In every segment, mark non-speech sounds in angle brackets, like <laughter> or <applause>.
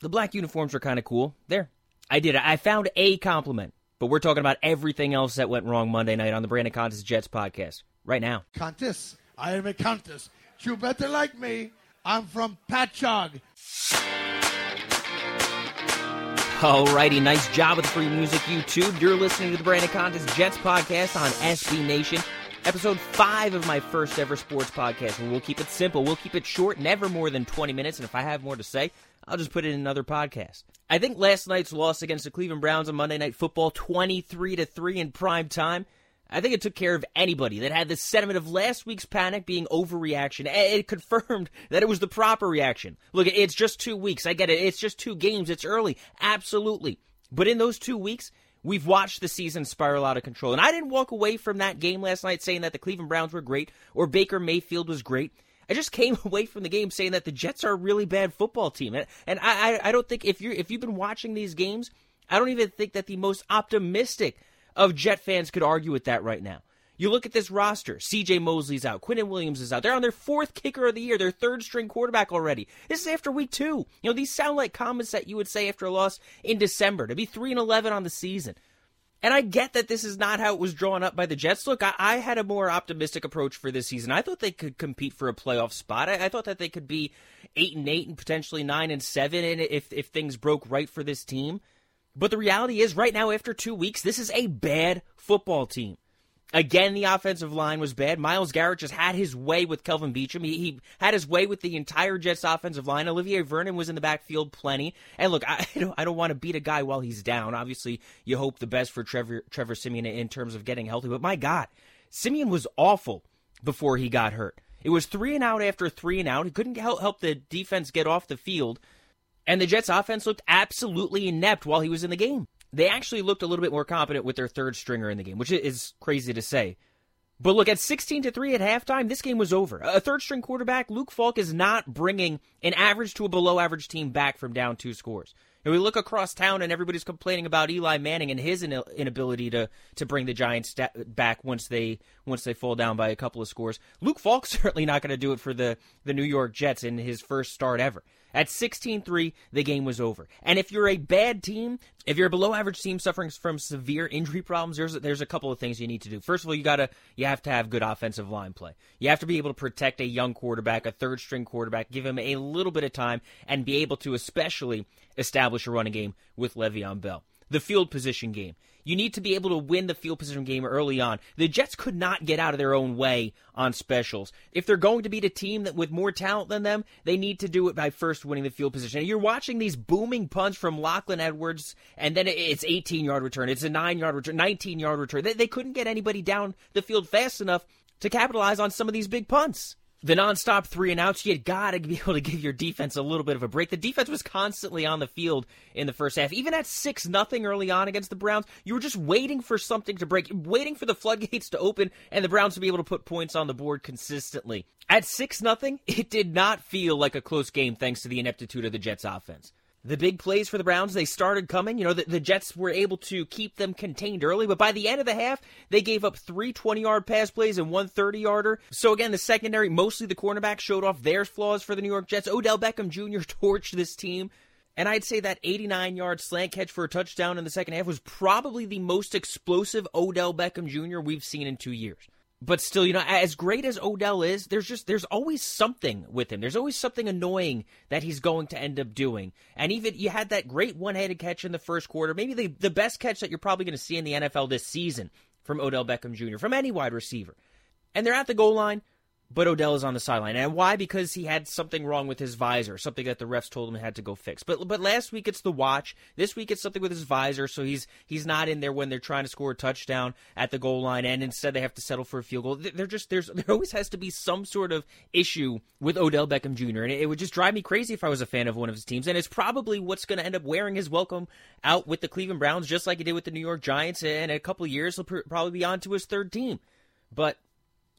the black uniforms are kind of cool. There, I did. It. I found a compliment, but we're talking about everything else that went wrong Monday night on the Brandon Contes Jets podcast right now. Countess, I am a countess. You better like me. I'm from Patchogue. Alrighty, nice job with the free music, YouTube. You're listening to the Brandon Contes Jets podcast on SB Nation. Episode 5 of my first ever sports podcast, where we'll keep it simple. We'll keep it short, never more than 20 minutes. And if I have more to say, I'll just put it in another podcast. I think last night's loss against the Cleveland Browns on Monday Night Football, 23 to 3 in prime time, I think it took care of anybody that had the sentiment of last week's panic being overreaction. It confirmed <laughs> that it was the proper reaction. Look, it's just two weeks. I get it. It's just two games. It's early. Absolutely. But in those two weeks, we've watched the season spiral out of control. And I didn't walk away from that game last night saying that the Cleveland Browns were great or Baker Mayfield was great. I just came <laughs> away from the game saying that the Jets are a really bad football team. And, and I, I don't think if you're if you've been watching these games, I don't even think that the most optimistic of Jet fans could argue with that right now. You look at this roster. CJ Mosley's out. Quinnen Williams is out. They're on their fourth kicker of the year, their third string quarterback already. This is after week two. You know, these sound like comments that you would say after a loss in December to be 3 and 11 on the season. And I get that this is not how it was drawn up by the Jets. Look, I, I had a more optimistic approach for this season. I thought they could compete for a playoff spot. I, I thought that they could be eight and eight and potentially nine and seven, and if if things broke right for this team. But the reality is, right now, after two weeks, this is a bad football team. Again, the offensive line was bad. Myles Garrett just had his way with Kelvin Beachum. He, he, had his way with the entire Jets offensive line. Olivier Vernon was in the backfield plenty. And look, I <laughs> don't, I don't want to beat a guy while he's down. Obviously, you hope the best for Trevor, Trevor Siemian in terms of getting healthy. But my God, Siemian was awful before he got hurt. It was three and out after three and out. He couldn't help, help the defense get off the field. And the Jets offense looked absolutely inept while he was in the game. They actually looked a little bit more competent with their third stringer in the game, which is crazy to say. But look, at 16 to 3 at halftime, this game was over. A third string quarterback, Luke Falk, is not bringing an average to a below average team back from down two scores. And we look across town and everybody's complaining about Eli Manning and his inability to to bring the Giants back once they once they fall down by a couple of scores. Luke Falk's <laughs> certainly not going to do it for the the New York Jets in his first start ever. At 16-3, the game was over. And if you're a bad team, if you're a below average team suffering from severe injury problems, there's there's a couple of things you need to do. First of all, you gotta you have to have good offensive line play. You have to be able to protect a young quarterback, a third string quarterback, give him a little bit of time, and be able to especially establish a running game with Le'Veon Bell. The field position game. You need to be able to win the field position game early on. The Jets could not get out of their own way on specials. If they're going to beat a team that with more talent than them, they need to do it by first winning the field position. And you're watching these booming punts from Lachlan Edwards, and then it's 18 yard return, it's a 9 yard return, 19 yard return. They, they couldn't get anybody down the field fast enough to capitalize on some of these big punts the nonstop three and outs, you got to be able to give your defense a little bit of a break. The defense was constantly on the field in the first half. Even at 6 nothing early on against the Browns, you were just waiting for something to break, waiting for the floodgates to open and the Browns to be able to put points on the board consistently. At 6 nothing, it did not feel like a close game thanks to the ineptitude of the Jets offense the big plays for the Browns, they started coming. You know, the, the, Jets were able to keep them contained early, but by the end of the half, they gave up three 20 yard pass plays and one 30 yarder. So again, the secondary, mostly the cornerback, showed off their flaws for the New York Jets. Odell Beckham Jr. <laughs> torched this team. And I'd say that 89 yard slant catch for a touchdown in the second half was probably the most explosive Odell Beckham Jr. we've seen in two years but still, you know, as great as Odell is, there's just there's always something with him. There's always something annoying that he's going to end up doing. And even you had that great one-handed catch in the first quarter, maybe the the best catch that you're probably going to see in the NFL this season from Odell Beckham Jr. from any wide receiver. And they're at the goal line but Odell is on the sideline. And why? Because he had something wrong with his visor, something that the refs told him he had to go fix. But but last week it's the watch. This week it's something with his visor, so he's he's not in there when they're trying to score a touchdown at the goal line, and instead they have to settle for a field goal. They're just there's there always has to be some sort of issue with Odell Beckham Jr. And it, would just drive me crazy if I was a fan of one of his teams. And it's probably what's going to end up wearing his welcome out with the Cleveland Browns, just like he did with the New York Giants. And in a couple years he'll pr- probably be on to his third team. But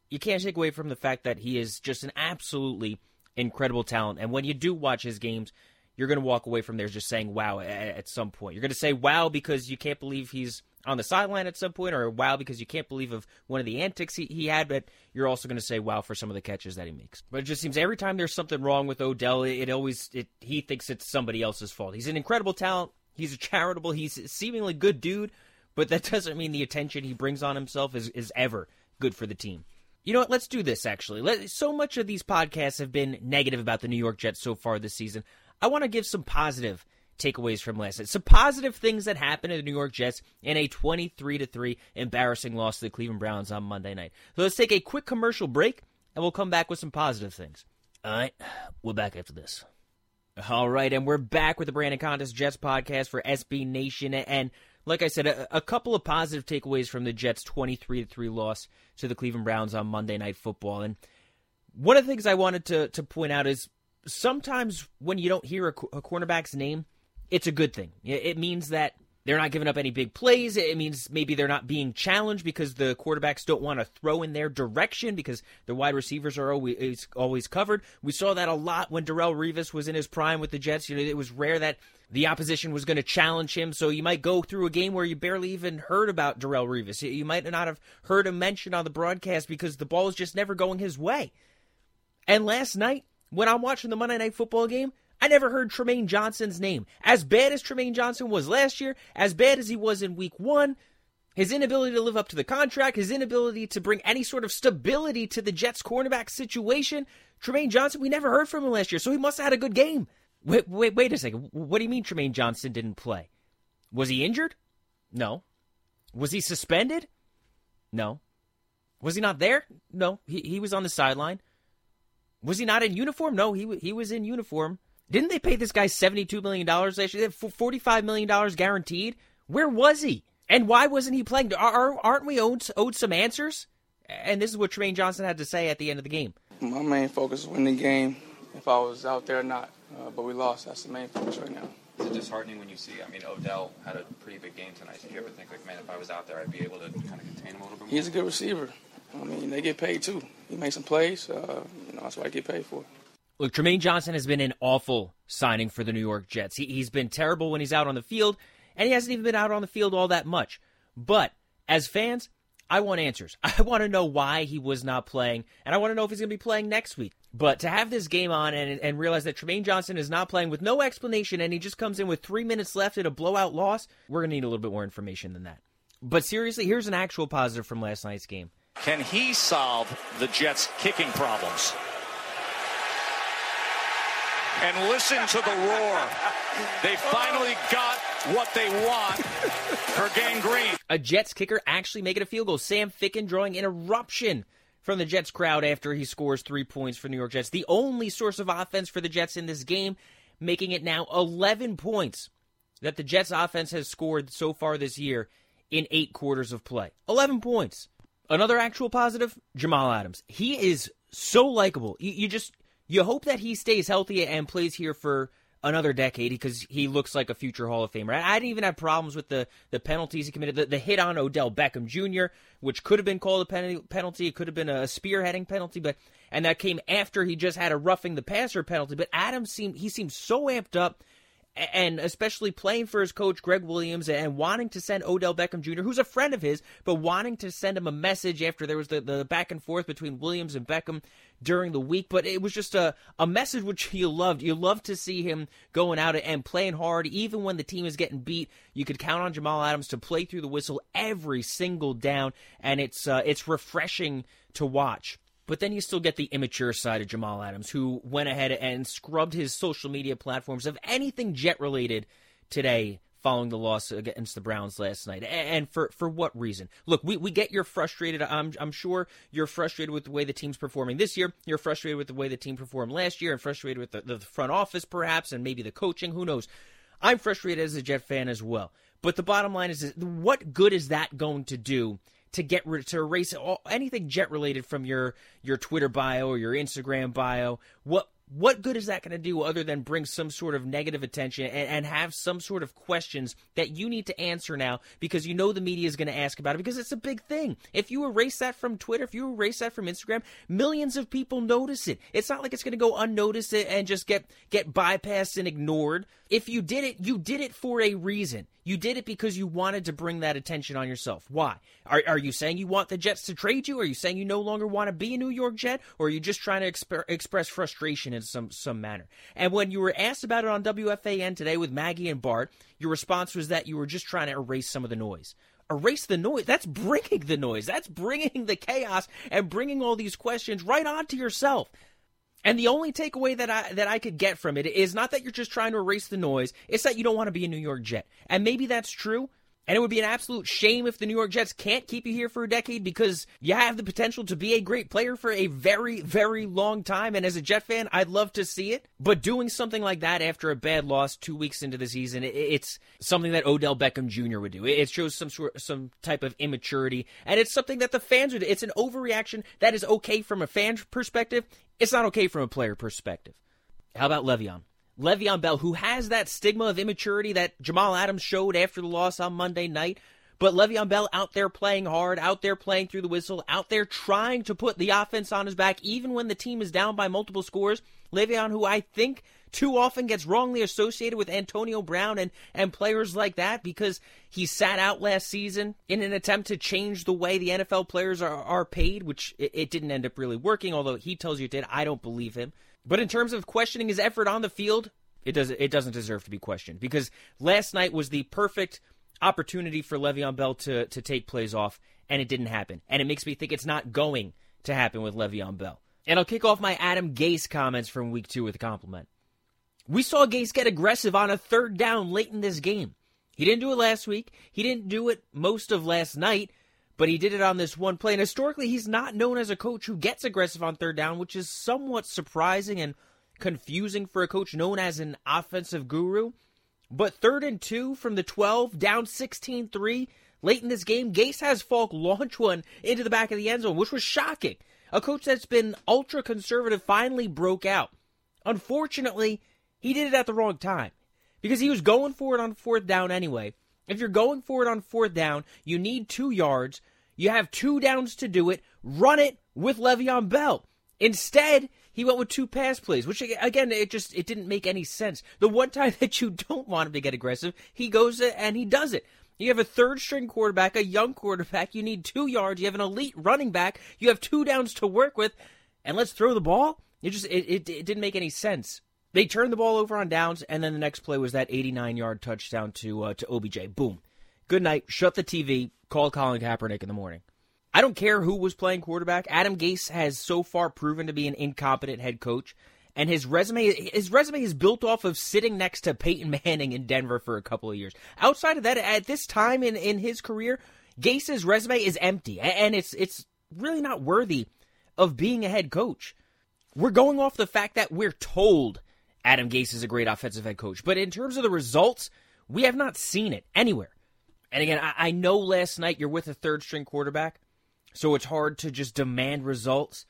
you can't take away from the fact that he is just an absolutely incredible talent. And when you do watch his games, you're going to walk away from there just saying wow at, some point. You're going to say wow because you can't believe he's on the sideline at some point, or wow because you can't believe of one of the antics he, he had, but you're also going to say wow for some of the catches that he makes. But it just seems every time there's something wrong with Odell, it, it always it, he thinks it's somebody else's fault. He's an incredible talent. He's a charitable. He's a seemingly good dude, but that <laughs> doesn't mean the attention he brings on himself is, is ever good for the team. You know what? Let's do this actually. Let, so much of these podcasts have been negative about the New York Jets so far this season. I want to give some positive takeaways from last night. Some positive things that happened to the New York Jets in a 23 to 3 embarrassing loss to the Cleveland Browns on Monday night. So let's take a quick commercial break and we'll come back with some positive things. All right, we're back after this. All right, and we're back with the Brandon Contes Jets podcast for SB Nation. And like I said, a, a couple of positive takeaways from the Jets' 23 3 loss to the Cleveland Browns on Monday Night Football. And one of the things I wanted to, to point out is sometimes when you don't hear a, a cornerback's name, it's a good thing. It means that they're not giving up any big plays. It means maybe they're not being challenged because the quarterbacks don't want to throw in their direction because the wide receivers are always always covered. We saw that a lot when Darrelle Revis was in his prime with the Jets. You know, it was rare that the opposition was going to challenge him. So you might go through a game where you barely even heard about Darrelle Revis. You might not have heard him mentioned on the broadcast because the ball is just never going his way. And last night, when I'm watching the Monday Night Football game, I never heard Trumaine Johnson's name. As bad as Trumaine Johnson was last year, as bad as he was in week one, his inability to live up to the contract, his inability to bring any sort of stability to the Jets cornerback situation, Trumaine Johnson, we never heard from him last year, so he must have had a good game. Wait, wait, wait a second. What do you mean Trumaine Johnson didn't play? Was he injured? No. Was he suspended? No. Was he not there? No. He, he was on the sideline. Was he not in uniform? No, he he was in uniform. Didn't they pay this guy $72 million last year? $45 million guaranteed? Where was he? And why wasn't he playing? Are, aren't we owed, owed some answers? And this is what Trumaine Johnson had to say at the end of the game. My main focus was winning the game, if I was out there or not. Uh, but we lost. That's the main focus right now. Is it disheartening when you see, I mean, Odell had a pretty big game tonight. Did you ever think, like, man, if I was out there, I'd be able to kind of contain him a little bit more? He's a good receiver. I mean, they get paid too. He makes some plays. Uh, you know, that's what I get paid for. Look, Trumaine Johnson has been an awful signing for the New York Jets. He, he's been terrible when he's out on the field, and he hasn't even been out on the field all that much. But as fans, I want answers. <laughs> I want to know why he was not playing, and I want to know if he's going to be playing next week. But to have this game on and, and realize that Trumaine Johnson is not playing with no explanation, and he just comes in with three minutes left in a blowout loss, we're going to need a little bit more information than that. But seriously, here's an actual positive from last night's game. Can he solve the Jets' kicking problems? and listen to the roar. They finally got what they want for Gang Green. A Jets kicker actually making a field goal. Sam Ficken drawing an eruption from the Jets crowd after he scores three points for New York Jets. The only source of offense for the Jets in this game, making it now 11 points that the Jets offense has scored so far this year in eight quarters of play. 11 points. Another actual positive, Jamal Adams. He is so likable. You, you just you hope that he stays healthy and plays here for another decade because he looks like a future Hall of Famer. I didn't even have problems with the, the penalties he committed. The, the hit on Odell Beckham Jr., which could have been called a penalty, it could have been a spearheading penalty, but and that came after he just had a roughing the passer penalty. But Adams seemed he seemed so amped up and especially playing for his coach Gregg Williams and wanting to send Odell Beckham Jr., who's a friend of his, but wanting to send him a message after there was the, the back and forth between Williams and Beckham during the week. But it was just a, a message which <laughs> you loved. You loved to see him going out and playing hard, even when the team is getting beat. You could count on Jamal Adams to play through the whistle every single down, and it's uh, it's refreshing to watch. But then you still get the immature side of Jamal Adams, who went ahead and scrubbed his social media platforms of anything jet related today following the loss against the Browns last night. And for, for what reason? Look, we, we get you're frustrated. I'm, I'm sure you're frustrated with the way the team's performing this year. You're frustrated with the way the team performed last year and frustrated with the, the front office, perhaps, and maybe the coaching. Who knows? I'm frustrated as a Jet fan as well. But the bottom line is, is what good is that going to do to get rid to erase all, anything jet related from your your Twitter bio or your Instagram bio. What what good is that going to do other than bring some sort of negative attention and, and, have some sort of questions that you need to answer now because you know the media is going to ask about it because it's a big thing. If you erase that from Twitter, if you erase that from Instagram, millions of people notice it. It's not like it's going to go unnoticed and just get get bypassed and ignored. If you did it, you did it for a reason. You did it because you wanted to bring that attention on yourself. Why? Are, are you saying you want the Jets to trade you? Are you saying you no longer want to be a New York Jet? Or are you just trying to exp- express frustration in some, some manner? And when you were asked about it on WFAN today with Maggie and Bart, your response was that you were just trying to erase some of the noise erase the noise. That's bringing the noise. That's bringing the chaos and bringing all these questions right onto yourself. And the only takeaway that I that I could get from it is not that you're just trying to erase the noise, it's that you don't want to be a New York Jet. And maybe that's true. And it would be an absolute shame if the New York Jets can't keep you here for a decade because you have the potential to be a great player for a very, very long time. And as a Jet fan, I'd love to see it. But doing something like that after a bad loss two weeks into the season, it's something that Odell Beckham Jr. would do. It shows some sort, some type of immaturity, and it's something that the fans would. It's an overreaction that is okay from a fan perspective. It's not okay from a player perspective. How about Le'Veon? Le'Veon Bell, who has that stigma of immaturity that Jamal Adams showed after the loss on Monday night. But Le'Veon Bell out there playing hard, out there playing through the whistle, out there trying to put the offense on his back, even when the team is down by multiple scores. Le'Veon, who I think too often gets wrongly associated with Antonio Brown and, and players like that because he sat out last season in an attempt to change the way the NFL players are, are paid, which it, it didn't end up really working, although he tells you it did. I don't believe him. But in terms of questioning his effort on the field, it doesn't it doesn't deserve to be questioned because last night was the perfect opportunity for Le'Veon Bell to to take plays off, and it didn't happen. And it makes me think it's not going to happen with Le'Veon Bell. And I'll kick off my Adam Gase comments from week two with a compliment. We saw Gase get aggressive on a third down late in this game. He didn't do it last week. He didn't do it most of last night, but he did it on this one play. And historically, he's not known as a coach who gets aggressive on third down, which is somewhat surprising and confusing for a coach known as an offensive guru. But third and two from the 12, down 16 3. Late in this game, Gase has Falk launch one into the back of the end zone, which was shocking. A coach that's been ultra conservative finally broke out. Unfortunately, he did it at the wrong time because he was going for it on fourth down anyway. If you're going for it on fourth down, you need two yards. You have two downs to do it. Run it with Le'Veon Bell. Instead, he went with two pass plays, which again, it just it didn't make any sense. The one time <laughs> that you don't want him to get aggressive, he goes and he does it. You have a third string quarterback, a young quarterback. You need two yards. You have an elite running back. You have two downs to work with, and let's throw the ball. It just it, it, it didn't make any sense. They turned the ball over on downs, and then the next play was that 89 yard touchdown to uh, to OBJ. Boom. Good night. Shut the TV. Call Colin Kaepernick in the morning. I don't care who was playing quarterback. Adam Gase has so far proven to be an incompetent head coach, and his resume his resume is built off of sitting next to Peyton Manning in Denver for a couple of years. Outside of that, at this time in, in his career, Gase's resume is empty, and it's it's really not worthy of being a head coach. We're going off the fact that we're told Adam Gase is a great offensive head coach. But in terms of the results, we have not seen it anywhere. And again, I, I know last night you're with a third string quarterback, so it's hard to just demand results.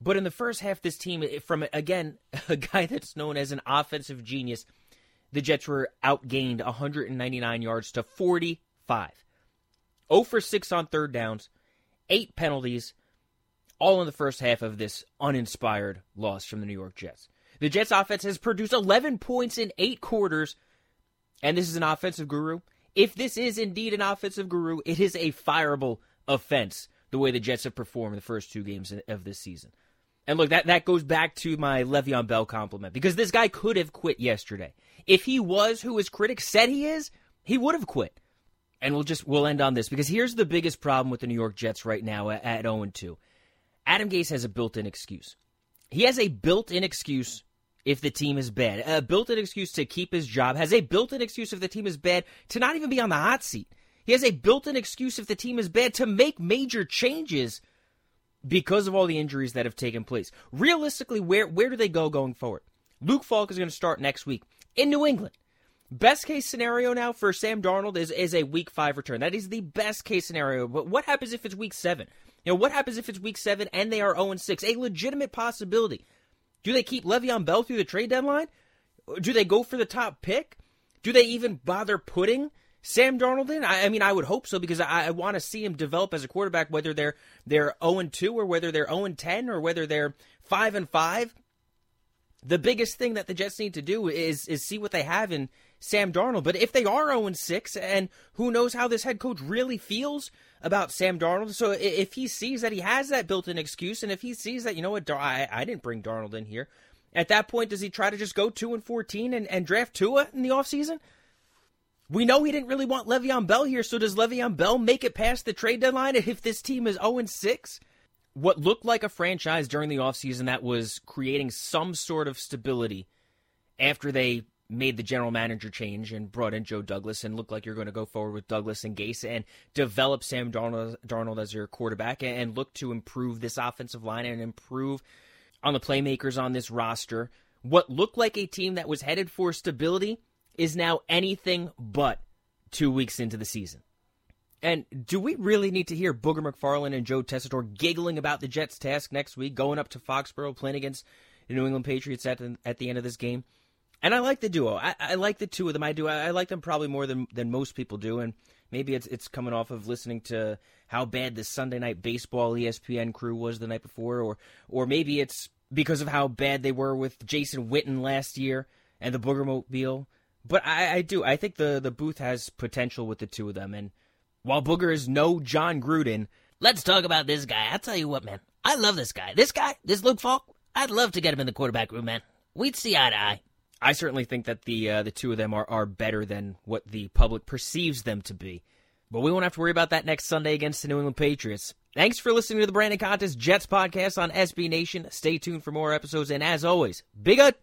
But in the first half, this team, eh, from again, <laughs> a guy that's known as an offensive genius, the Jets were outgained 199 yards to 45. 0 for 6 on third downs, 8 penalties, all in the first half of this uninspired loss from the New York Jets. The Jets offense has produced 11 points in eight quarters, and this is an offensive guru. If this is indeed an offensive guru, it is a fireable offense the way the Jets have performed the first two games of this season. And look, that, that goes back to my Le'Veon Bell compliment because this guy could have quit yesterday. If he was who his critics said he is, he would have quit. And we'll just we'll end on this because here's the biggest problem with the New York Jets right now at, at 0 2. Adam Gase has a built-in excuse. He has a built-in excuse if the team is bad. A built-in excuse to keep his job. Has a built-in excuse if the team is bad to not even be on the hot seat. He has a built-in excuse if the team is bad to make major changes because of all the injuries that have taken place. Realistically, where where do they go going forward? Luke Falk is going to start next week in New England. Best case scenario now for Sam Darnold is, is a week five return. That is the best case scenario. But what happens if it's week seven? You know, what happens if it's week seven and they are 0 6? A legitimate possibility Do they keep Le'Veon Bell through the trade deadline? Do they go for the top pick? Do they even bother putting Sam Darnold in? I, I mean, I would hope so because I, I want to see him develop as a quarterback, whether they're they're 0 and 2 or whether they're 0 and 10 or whether they're 5 and 5. The biggest thing that the Jets need to do is is see what they have in Sam Darnold. But if they are 0 and 6, and who knows how this head coach really feels about Sam Darnold. So if he sees that he has that built in excuse, and if he sees that, you know what, I, I didn't bring Darnold in here, at that point, does he try to just go 2 and 14 and, and draft Tua in the offseason? We know he didn't really want Le'Veon Bell here, so does Le'Veon Bell make it past the trade deadline if this team is 0 6? What looked like a franchise during the offseason that was creating some sort of stability after they made the general manager change and brought in Joe Douglas and looked like you're going to go forward with Douglas and Gase and develop Sam Darnold, Darnold as your quarterback and look to improve this offensive line and improve on the playmakers on this roster. What looked like a team that was headed for stability is now anything but two weeks into the season. And do we really need to hear Booger McFarland and Joe Tessitore giggling about the Jets' task next week, going up to Foxborough, playing against the New England Patriots at the, at the end of this game? And I like the duo. I, I like the two of them. I do. I, I, like them probably more than than most people do. And maybe it's it's coming off of listening to how bad the Sunday Night Baseball ESPN crew was the night before, or or maybe it's because of how bad they were with Jason Witten last year and the Boogermobile. But I, I do. I think the the booth has potential with the two of them. And while Booger is no Jon Gruden, let's talk about this guy. I'll tell you what, man. I love this guy. This guy, this Luke Falk. I'd love to get him in the quarterback room, man. We'd see eye to eye. I certainly think that the uh, the two of them are, are better than what the public perceives them to be. But we won't have to worry about that next Sunday against the New England Patriots. Thanks for listening to the Brandon Contes Jets podcast on SB Nation. Stay tuned for more episodes, and as always, big up.